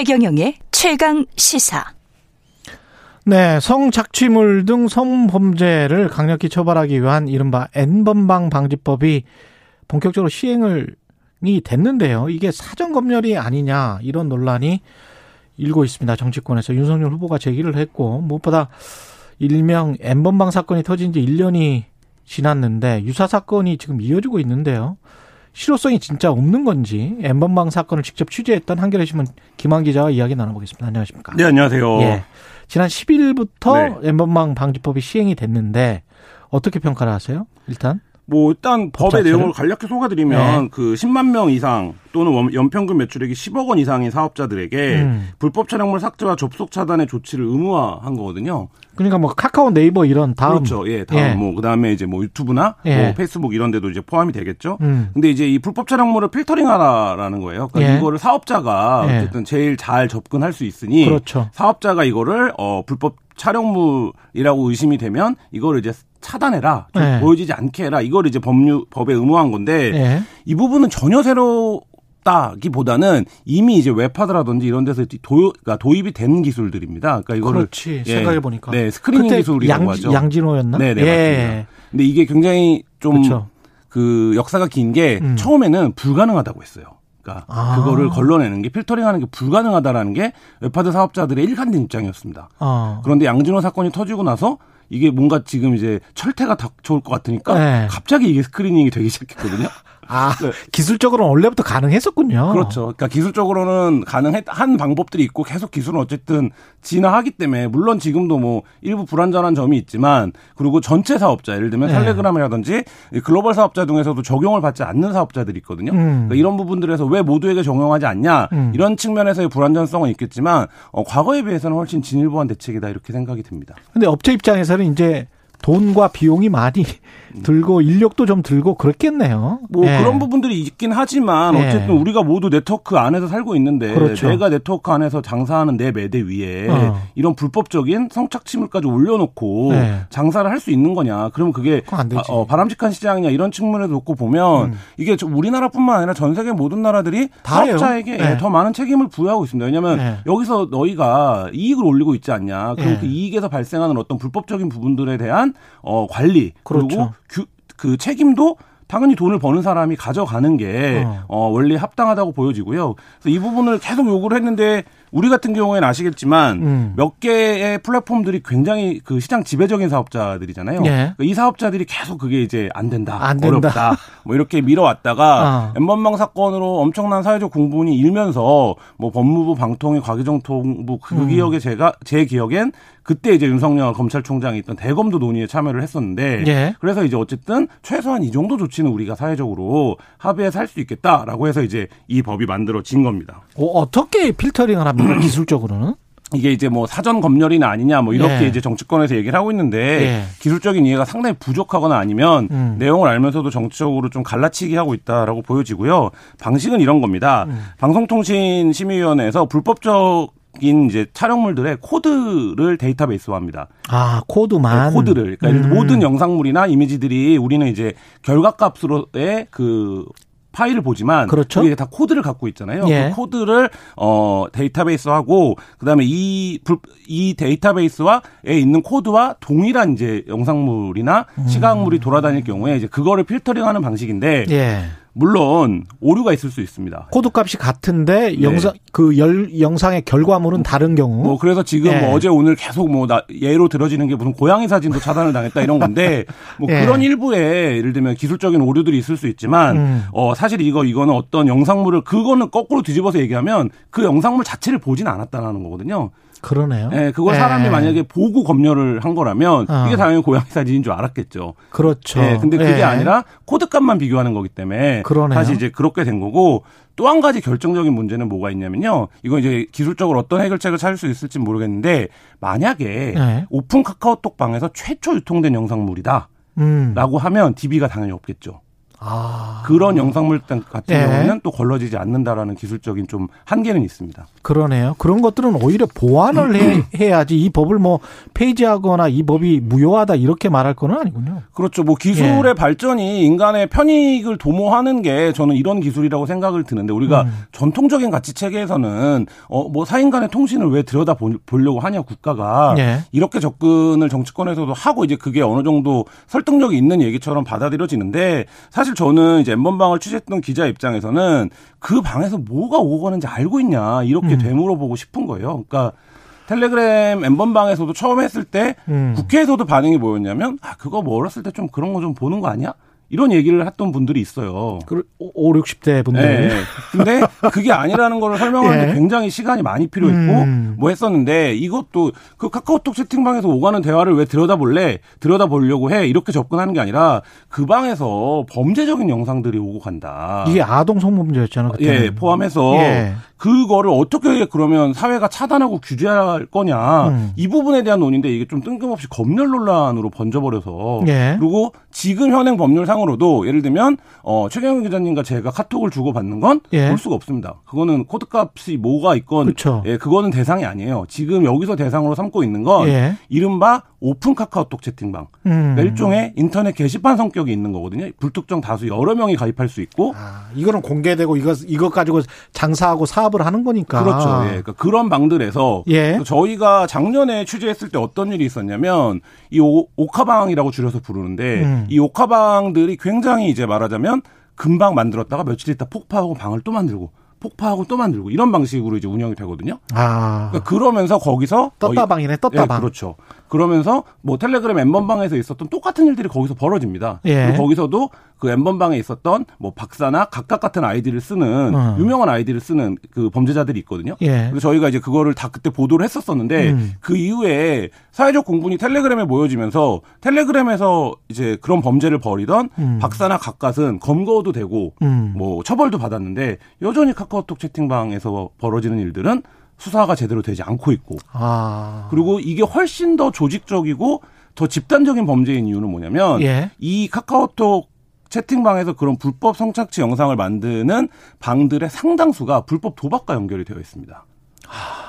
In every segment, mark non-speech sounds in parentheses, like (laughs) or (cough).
최경영의 최강 시사. 네, 성착취물 등 성범죄를 강력히 처벌하기 위한 이른바 N번방 방지법이 본격적으로 시행을 이 됐는데요. 이게 사전 검열이 아니냐 이런 논란이 일고 있습니다. 정치권에서 윤석열 후보가 제기를 했고 무엇보다 일명 N번방 사건이 터진 지 1년이 지났는데 유사 사건이 지금 이어지고 있는데요. 실효성이 진짜 없는 건지 N번방 사건을 직접 취재했던 한겨레 신문 김한 기자와 이야기 나눠보겠습니다. 안녕하십니까? 네, 안녕하세요. 예. 지난 10일부터 네. N번방 방지법이 시행이 됐는데 어떻게 평가를 하세요? 일단 뭐 일단 법의? 내용을 간략히 속아드리면 네. 그 10만 명 이상 또는 연평균 매출액이 10억 원 이상인 사업자들에게 음. 불법 촬영물 삭제와 접속 차단의 조치를 의무화한 거거든요. 그러니까 뭐 카카오 네이버 이런 다음 그렇죠. 예, 다음 예. 뭐 그다음에 이제 뭐 유튜브나 예. 뭐 페이스북 이런 데도 이제 포함이 되겠죠. 음. 근데 이제 이 불법 촬영물을 필터링하라라는 거예요. 그러니까 예. 이거를 사업자가 예. 어쨌든 제일 잘 접근할 수 있으니 그렇죠. 사업자가 이거를 어 불법 촬영물이라고 의심이 되면 이거를 이제 차단해라. 네. 보여지지 않게 해라. 이걸 이제 법률 법에 의무한 건데 네. 이 부분은 전혀 새로 다기보다는 이미 이제 웹하드라든지 이런 데서 도, 그러니까 도입이 된 기술들입니다. 그러니까 이거를 그렇지. 예, 생각해 보니까 네 스크리닝 기술이라고 양, 하죠. 양진호였나? 네, 네 예. 맞습니다. 근데 이게 굉장히 좀그 그렇죠. 역사가 긴게 음. 처음에는 불가능하다고 했어요. 그러니까 아. 그거를 걸러내는 게 필터링하는 게 불가능하다라는 게 웹하드 사업자들의 일관된 입장이었습니다. 아. 그런데 양진호 사건이 터지고 나서 이게 뭔가 지금 이제 철퇴가 닥쳐올 것 같으니까 네. 갑자기 이게 스크리닝이 되기 시작했거든요. (laughs) 아, 네. 기술적으로는 원래부터 가능했었군요. 그렇죠. 그러니까 기술적으로는 가능한 방법들이 있고 계속 기술은 어쨌든 진화하기 때문에 물론 지금도 뭐 일부 불완전한 점이 있지만 그리고 전체 사업자 예를 들면 네. 텔레그램이라든지 글로벌 사업자 중에서도 적용을 받지 않는 사업자들이 있거든요. 음. 그러니까 이런 부분들에서 왜 모두에게 적용하지 않냐 음. 이런 측면에서의 불완전성은 있겠지만 어, 과거에 비해서는 훨씬 진일보한 대책이다 이렇게 생각이 듭니다. 근데 업체 입장에서는 이제 돈과 비용이 많이 들고 인력도 좀 들고 그렇겠네요. 뭐 네. 그런 부분들이 있긴 하지만 네. 어쨌든 우리가 모두 네트워크 안에서 살고 있는데 그렇죠. 내가 네트워크 안에서 장사하는 내 매대 위에 어. 이런 불법적인 성착취물까지 올려놓고 네. 장사를 할 수 있는 거냐? 그러면 그게 바, 어, 바람직한 시장이냐 이런 측면에서 놓고 보면 음. 이게 우리나라뿐만 아니라 전 세계 모든 나라들이 사업자에게 네. 더 많은 책임을 부여하고 있습니다. 왜냐하면 네. 여기서 너희가 이익을 올리고 있지 않냐? 그럼 네. 그 이익에서 발생하는 어떤 불법적인 부분들에 대한 어, 관리 그렇죠. 그리고 규, 그 책임도 당연히 돈을 버는 사람이 가져가는 게 어. 어, 원래 합당하다고 보여지고요. 그래서 이 부분을 계속 요구를 했는데 우리 같은 경우에는 아시겠지만 음. 몇 개의 플랫폼들이 굉장히 그 시장 지배적인 사업자들이잖아요. 예. 그러니까 이 사업자들이 계속 그게 이제 안 된다, 안 된다. 어렵다, 뭐 이렇게 밀어왔다가 (laughs) 어. 엠번방 사건으로 엄청난 사회적 공분이 일면서 뭐 법무부, 방통위, 과기정통부 그 음. 기억에 제가 제 기억엔 그때 이제 윤석열 검찰총장이 있던 대검도 논의에 참여를 했었는데 예. 그래서 이제 어쨌든 최소한 이 정도 조치는 우리가 사회적으로 합의해 살수 있겠다라고 해서 이제 이 법이 만들어진 겁니다. 어, 어떻게 필터링을 합니까 (clears throat) 기술적으로는? 이게 이제 뭐 사전 검열이나 아니냐 뭐 이렇게 네. 이제 정치권에서 얘기를 하고 있는데 네. 기술적인 이해가 상당히 부족하거나 아니면 음. 내용을 알면서도 정치적으로 좀 갈라치기 하고 있다라고 보여지고요. 방식은 이런 겁니다. 음. 방송통신심의위원회에서 불법적 인 이제 촬영물들의 코드를 데이터베이스화합니다. 아 코드만 네, 코드를 그러니까 음. 모든 영상물이나 이미지들이 우리는 이제 결과값으로의 그 파일을 보지만 그렇죠. 이게 다 코드를 갖고 있잖아요. 예. 그 코드를 어 데이터베이스하고 그다음에 이 이 데이터베이스와에 있는 코드와 동일한 이제 영상물이나 음. 시각물이 돌아다닐 경우에 이제 그거를 필터링하는 방식인데 예. 물론 오류가 있을 수 있습니다. 코드 값이 같은데 네. 영상 그 열, 영상의 결과물은 다른 경우. 뭐 그래서 지금 네. 뭐 어제 오늘 계속 뭐 나, 예로 들어지는 게 무슨 고양이 사진도 차단을 당했다 이런 건데 (laughs) 뭐 네. 그런 일부에 예를 들면 기술적인 오류들이 있을 수 있지만 음. 어 사실 이거 이거는 어떤 영상물을 그거는 거꾸로 뒤집어서 얘기하면 그 영상물 자체를 보진 않았다라는 거거든요. 그러네요. 네, 그걸 사람이 네. 만약에 보고 검열을 한 거라면 어. 이게 당연히 고양이 사진인 줄 알았겠죠. 그렇죠. 네, 근데 그게 네. 아니라 코드값만 비교하는 거기 때문에 그러네요. 사실 이제 그렇게 된 거고 또 한 가지 결정적인 문제는 뭐가 있냐면요. 이거 이제 기술적으로 어떤 해결책을 찾을 수 있을지 모르겠는데 만약에 네. 오픈 카카오톡 방에서 최초 유통된 영상물이다. 음. 라고 하면 DB가 당연히 없겠죠. 아. 그런 영상물 같은 예. 경우는 또 걸러지지 않는다라는 기술적인 좀 한계는 있습니다. 그러네요. 그런 것들은 오히려 보완을 해, (clears throat) 해야지 이 법을 뭐 폐지하거나 이 법이 무효하다 이렇게 말할 거는 아니군요. 그렇죠. 뭐 기술의 예. 발전이 인간의 편익을 도모하는 게 저는 이런 기술이라고 생각을 드는데 우리가 음. 전통적인 가치 체계에서는 어 뭐 사인 간의 통신을 왜 들여다 보려고 하냐 국가가 예. 이렇게 접근을 정치권에서도 하고 이제 그게 어느 정도 설득력이 있는 얘기처럼 받아들여지는데 사실 저는 이제 엠번방을 취재했던 기자 입장에서는 그 방에서 뭐가 오고 가는지 알고 있냐 이렇게 음. 되물어보고 싶은 거예요. 그러니까 텔레그램 엠번방에서도 처음 했을 때 음. 국회에서도 반응이 뭐였냐면 아 그거 뭐 어렸을 때 좀 그런 거 좀 보는 거 아니야? 이런 얘기를 했던 분들이 있어요. 그 5, 60대 분들. 네. 근데 그게 아니라는 걸 설명하는데 예. 굉장히 시간이 많이 필요했고 음. 뭐 했었는데 이것도 그 카카오톡 채팅방에서 오가는 대화를 왜 들여다볼래? 들여다보려고 해. 이렇게 접근하는 게 아니라 그 방에서 범죄적인 영상들이 오고 간다. 이게 아동 성범죄였잖아. 그때 예, 포함해서 예. 그거를 어떻게 그러면 사회가 차단하고 규제할 거냐 음. 이 부분에 대한 논의인데 이게 좀 뜬금없이 검열 논란으로 번져버려서 예. 그리고 지금 현행 법률상 으로도 예를 들면 어 최경영 기자님과 제가 카톡을 주고 받는 건볼 예. 수가 없습니다. 그거는 코드값이 뭐가 있건 그쵸. 예 그거는 대상이 아니에요. 지금 여기서 대상으로 삼고 있는 건 예. 이른바 오픈 카카오톡 채팅방 음. 그러니까 일종의 인터넷 게시판 성격이 있는 거거든요. 불특정 다수 여러 명이 가입할 수 있고 아, 이거는 공개되고 이거 이것 가지고 장사하고 사업을 하는 거니까 그렇죠. 예. 그러니까 그런 방들에서 예. 저희가 작년에 취재했을 때 어떤 일이 있었냐면 이 오, 오카방이라고 줄여서 부르는데 음. 이 오카방들이 굉장히 이제 말하자면 금방 만들었다가 며칠 있다 폭파하고 방을 또 만들고 폭파하고 또 만들고 이런 방식으로 이제 운영이 되거든요. 아. 그러니까 그러면서 거기서 떴다방이네, 떴다방. 예, 그렇죠. 그러면서 뭐 텔레그램 N번방에서 있었던 똑같은 일들이 거기서 벌어집니다. 예. 그리고 거기서도 그 N번방에 있었던 뭐 박사나 갓갓 같은 아이디를 쓰는 어. 유명한 아이디를 쓰는 그 범죄자들이 있거든요. 예. 그래서 저희가 이제 그거를 다 그때 보도를 했었었는데 음. 그 이후에 사회적 공분이 텔레그램에 모여지면서 텔레그램에서 이제 그런 범죄를 벌이던 음. 박사나 갓갓은 검거도 되고 음. 뭐 처벌도 받았는데 여전히 카카오톡 채팅방에서 벌어지는 일들은 수사가 제대로 되지 않고 있고 아. 그리고 이게 훨씬 더 조직적이고 더 집단적인 범죄인 이유는 뭐냐면 예. 이 카카오톡 채팅방에서 그런 불법 성착취 영상을 만드는 방들의 상당수가 불법 도박과 연결이 되어 있습니다.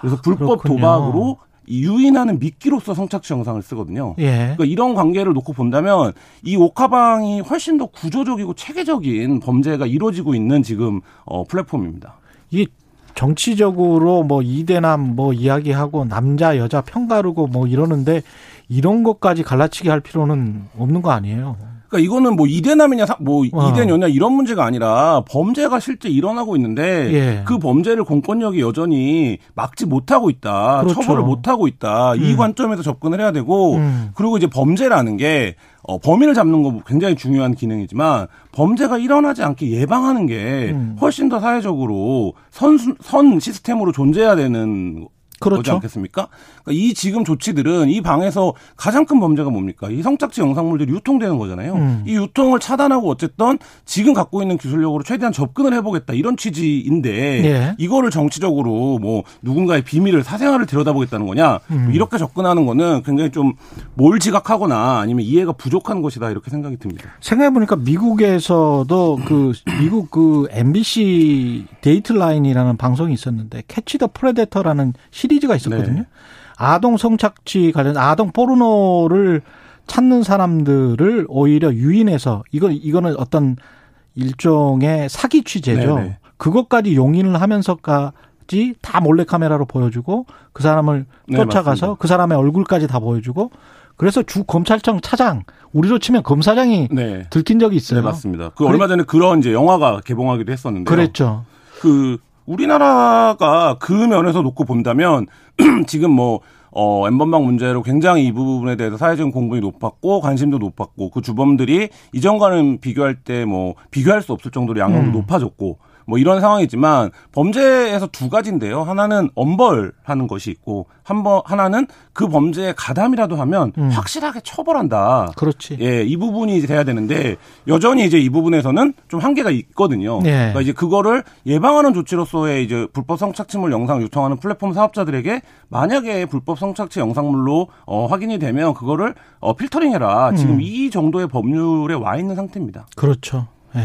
그래서 불법 그렇군요. 도박으로 유인하는 미끼로서 성착취 영상을 쓰거든요. 예. 그러니까 이런 관계를 놓고 본다면 이 오카방이 훨씬 더 구조적이고 체계적인 범죄가 이루어지고 있는 지금 어, 플랫폼입니다. 이 정치적으로 뭐 이대남 뭐 이야기하고 남자 여자 편가르고 뭐 이러는데 이런 것까지 갈라치기 할 필요는 없는 거 아니에요. 그러니까 이거는 뭐 이대남이냐 뭐 어. 이대녀냐 이런 문제가 아니라 범죄가 실제 일어나고 있는데 예. 그 범죄를 공권력이 여전히 막지 못하고 있다. 그렇죠. 처벌을 못하고 있다. 음. 이 관점에서 접근을 해야 되고 음. 그리고 이제 범죄라는 게 어, 범인을 잡는 거 굉장히 중요한 기능이지만 범죄가 일어나지 않게 예방하는 게 음. 훨씬 더 사회적으로 선, 선 시스템으로 존재해야 되는 그렇죠. 거지 않겠습니까? 그러니까 이 지금 조치들은 이 방에서 가장 큰 범죄가 뭡니까? 이 성착취 영상물들이 유통되는 거잖아요. 음. 이 유통을 차단하고 어쨌든 지금 갖고 있는 기술력으로 최대한 접근을 해보겠다 이런 취지인데 예. 이거를 정치적으로 뭐 누군가의 비밀을 사생활을 들여다보겠다는 거냐 음. 이렇게 접근하는 거는 굉장히 좀 뭘 지각하거나 아니면 이해가 부족한 것이다 이렇게 생각이 듭니다. 생각해보니까 미국에서도 그 (clears throat) 미국 그 NBC Dateline이라는 방송이 있었는데 Catch the Predator라는 시리즈가 있었거든요. 네. 아동 성착취 관련 아동 포르노를 찾는 사람들을 오히려 유인해서 이거 이거는 어떤 일종의 사기 취재죠. 네네. 그것까지 용인을 하면서까지 다 몰래 카메라로 보여주고 그 사람을 네, 쫓아가서 네, 그 사람의 얼굴까지 다 보여주고 그래서 주 검찰청 차장 우리로 치면 검사장이 네. 들킨 적이 있어요. 네, 맞습니다. 그 얼마 전에 그런 이제 영화가 개봉하기도 했었는데 그랬죠. 그 우리나라가 그 면에서 놓고 본다면 (clears throat) 지금 뭐 어, 엠번방 문제로 굉장히 이 부분에 대해서 사회적인 공분이 높았고 관심도 높았고 그 주범들이 이전과는 비교할 때 뭐 비교할 수 없을 정도로 양형도 음. 높아졌고 뭐 이런 상황이지만 범죄에서 두 가지인데요. 하나는 엄벌하는 것이 있고 한번 하나는 그 범죄에 가담이라도 하면 음. 확실하게 처벌한다. 그렇지. 예, 이 부분이 돼야 되는데 여전히 이제 이 부분에서는 좀 한계가 있거든요. 네. 그러니까 이제 그거를 예방하는 조치로서의 이제 불법 성착취물 영상 유통하는 플랫폼 사업자들에게 만약에 불법 성착취 영상물로 어, 확인이 되면 그거를 어, 필터링해라. 지금 음. 이 정도의 법률에 와 있는 상태입니다. 그렇죠. 예.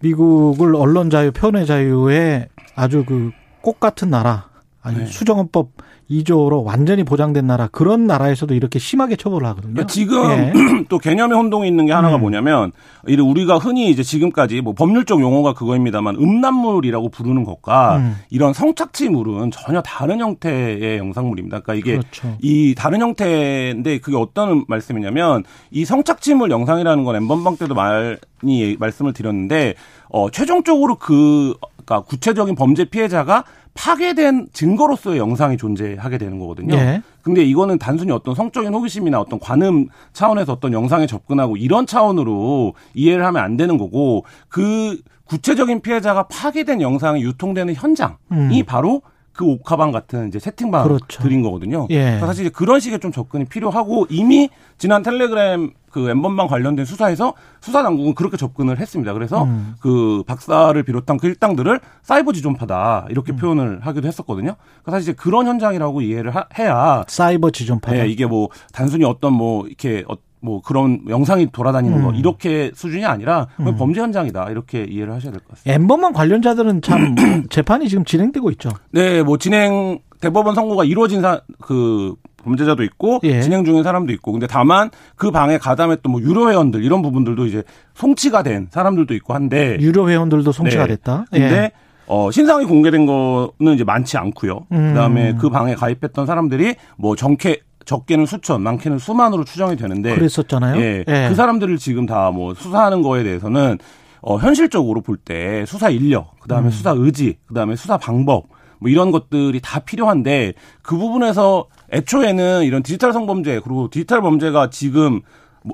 미국을 언론 자유, 표현의 자유에 아주 그 꽃 같은 나라, 아니 네. 수정헌법 2조로 완전히 보장된 나라 그런 나라에서도 이렇게 심하게 처벌을 하거든요. 그러니까 지금 예. (clears throat) 또 개념의 혼동이 있는 게 하나가 음. 뭐냐면 우리가 흔히 이제 지금까지 뭐 법률적 용어가 그거입니다만 음란물이라고 부르는 것과 음. 이런 성착취물은 전혀 다른 형태의 영상물입니다. 그러니까 이게 그렇죠. 이 다른 형태인데 그게 어떤 말씀이냐면 이 성착취물 영상이라는 건 엠번방 때도 많이 말씀을 드렸는데 어 최종적으로 그 그러니까 구체적인 범죄 피해자가 파괴된 증거로서의 영상이 존재하게 되는 거거든요. 예. 근데 이거는 단순히 어떤 성적인 호기심이나 어떤 관음 차원에서 어떤 영상에 접근하고 이런 차원으로 이해를 하면 안 되는 거고 그 구체적인 피해자가 파괴된 영상이 유통되는 현장이 음. 바로 그 옥화방 같은 이제 채팅방들인 그렇죠. 거거든요. 예. 사실 그런 식의 좀 접근이 필요하고 이미 지난 텔레그램 그 엠번방 관련된 수사에서 수사 당국은 그렇게 접근을 했습니다. 그래서 음. 그 박사를 비롯한 그 일당들을 사이버 지존파다 이렇게 음. 표현을 하기도 했었거든요. 그러니까 사실 이제 그런 현장이라고 이해를 하, 해야 사이버 지존파. 네, 이게 뭐 단순히 어떤 뭐 이렇게 어, 뭐 그런 영상이 돌아다니는 음. 거 이렇게 수준이 아니라 음. 범죄 현장이다 이렇게 이해를 하셔야 될 것 같습니다. 엠번방 관련자들은 참 (clears throat) 재판이 지금 진행되고 있죠. 네, 뭐 진행 대법원 선고가 이루어진 사, 그 범죄자도 있고 예. 진행 중인 사람도 있고 근데 다만 그 방에 가담했던 뭐 유료 회원들 이런 부분들도 이제 송치가 된 사람들도 있고 한데 유료 회원들도 송치가 네. 됐다. 근데 예. 어, 신상이 공개된 거는 이제 많지 않고요. 음. 그다음에 그 방에 가입했던 사람들이 뭐 정캐 적게는 수천, 많게는 수만으로 추정이 되는데 그랬었잖아요. 예, 예. 그 사람들을 지금 다 뭐 수사하는 거에 대해서는 어, 현실적으로 볼 때 수사 인력, 그다음에 음. 수사 의지, 그다음에 수사 방법 뭐 이런 것들이 다 필요한데 그 부분에서 애초에는 이런 디지털 성범죄 그리고 디지털 범죄가 지금 뭐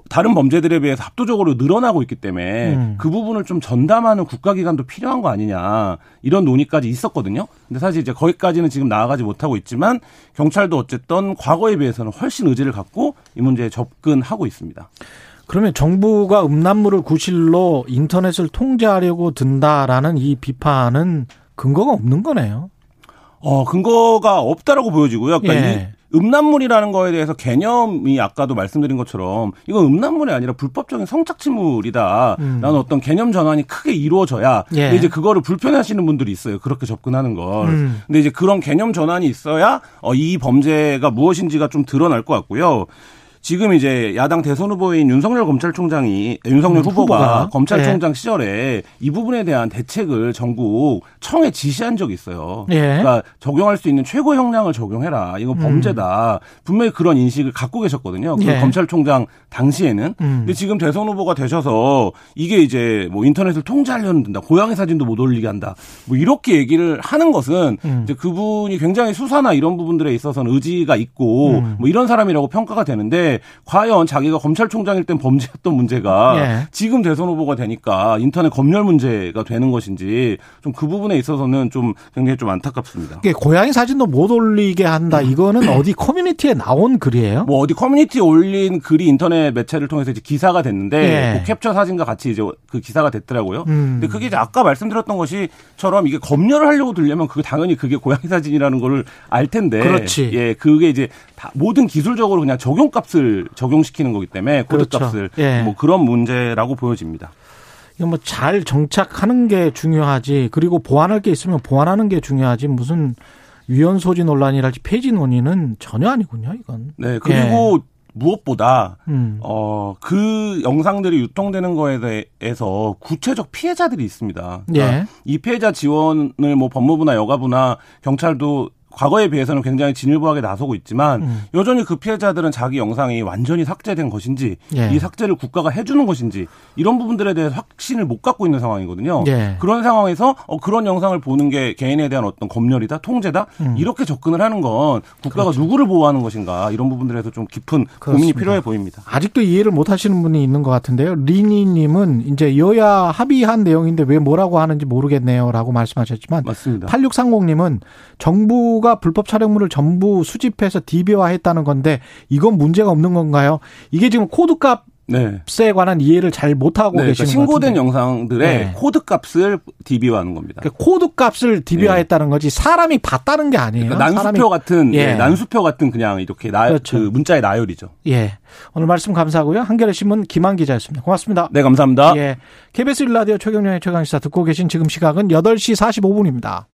다른 범죄들에 비해서 압도적으로 늘어나고 있기 때문에 음. 그 부분을 좀 전담하는 국가기관도 필요한 거 아니냐 이런 논의까지 있었거든요. 근데 사실 이제 거기까지는 지금 나아가지 못하고 있지만 경찰도 어쨌든 과거에 비해서는 훨씬 의지를 갖고 이 문제에 접근하고 있습니다. 그러면 정부가 음란물을 구실로 인터넷을 통제하려고 든다라는 이 비판은 근거가 없는 거네요. 어, 근거가 없다라고 보여지고요. 그러니까 예. 음란물이라는 거에 대해서 개념이 아까도 말씀드린 것처럼 이건 음란물이 아니라 불법적인 성착취물이다. 음. 라는 어떤 개념 전환이 크게 이루어져야 예. 이제 그거를 불편해하시는 분들이 있어요. 그렇게 접근하는 걸. 음. 근데 이제 그런 개념 전환이 있어야 어, 이 범죄가 무엇인지가 좀 드러날 것 같고요. 지금 이제 야당 대선 후보인 윤석열 검찰총장이 윤석열 음, 후보가, 후보가, 검찰총장 네. 시절에 이 부분에 대한 대책을 전국 청에 지시한 적이 있어요. 네. 그러니까 적용할 수 있는 최고 형량을 적용해라. 이건 음. 범죄다. 음. 분명히 그런 인식을 갖고 계셨거든요. 그 네. 검찰총장 당시에는. 음. 근데 지금 대선 후보가 되셔서 이게 이제 뭐 인터넷을 통제하려는 든다. 고양이 사진도 못 올리게 한다. 뭐 이렇게 얘기를 하는 것은 음. 이제 그분이 굉장히 수사나 이런 부분들에 있어서는 의지가 있고 음. 뭐 이런 사람이라고 평가가 되는데 과연 자기가 검찰총장일 땐 범죄였던 문제가 예. 지금 대선 후보가 되니까 인터넷 검열 문제가 되는 것인지 좀 그 부분에 있어서는 좀 굉장히 좀 안타깝습니다. 이게 고양이 사진도 못 올리게 한다. 이거는 어디 커뮤니티에 나온 글이에요? 뭐 어디 커뮤니티에 올린 글이 인터넷 매체를 통해서 이제 기사가 됐는데 예. 그 캡처 사진과 같이 이제 그 기사가 됐더라고요. 음. 근데 그게 이제 아까 말씀드렸던 것이처럼 이게 검열을 하려고 들려면 그게 당연히 그게 고양이 사진이라는 거를 알 텐데. 그렇지. 예, 그게 이제 다 모든 기술적으로 그냥 적용값을 값을 적용시키는 거기 때문에 코드 그렇죠. 값을 예. 뭐 그런 문제라고 보여집니다. 이거 뭐 잘 정착하는 게 중요하지 그리고 보완할 게 있으면 보완하는 게 중요하지 무슨 위헌 소지 논란이랄지 폐지 논의는 전혀 아니군요 이건. 네 그리고 예. 무엇보다 음. 어그 영상들이 유통되는 거에 대해서 구체적 피해자들이 있습니다. 그러니까 예. 이 피해자 지원을 뭐 법무부나 여가부나 경찰도 과거에 비해서는 굉장히 진일보하게 나서고 있지만 음. 여전히 그 피해자들은 자기 영상이 완전히 삭제된 것인지 예. 이 삭제를 국가가 해주는 것인지 이런 부분들에 대해서 확신을 못 갖고 있는 상황이거든요. 예. 그런 상황에서 어, 그런 영상을 보는 게 개인에 대한 어떤 검열이다, 통제다 음. 이렇게 접근을 하는 건 국가가 그렇죠. 누구를 보호하는 것인가 이런 부분들에서 좀 깊은 그렇습니다. 고민이 필요해 보입니다. 아직도 이해를 못 하시는 분이 있는 것 같은데요. 리니님은 이제 여야 합의한 내용인데 왜 뭐라고 하는지 모르겠네요라고 말씀하셨지만 맞습니다. 8630님은 정부 정부가 불법 촬영물을 전부 수집해서 DB화했다는 건데 이건 문제가 없는 건가요? 이게 지금 코드값 네. 관한 이해를 잘 못하고 네, 계시는 그러니까 신고된 영상들의 네. 코드 값을 DB화하는 겁니다. 그러니까 코드 값을 DB화했다는 거지 사람이 봤다는 게 아니에요. 그러니까 난수표 같은 예. 난수표 같은 그냥 이렇게 나, 그렇죠. 그 문자의 나열이죠. 예. 오늘 말씀 감사하고요. 한겨레 신문 김한 기자였습니다. 고맙습니다. 네, 감사합니다. 예. KBS 1라디오 최경련의 최강시사 듣고 계신 지금 시각은 8시 45분입니다.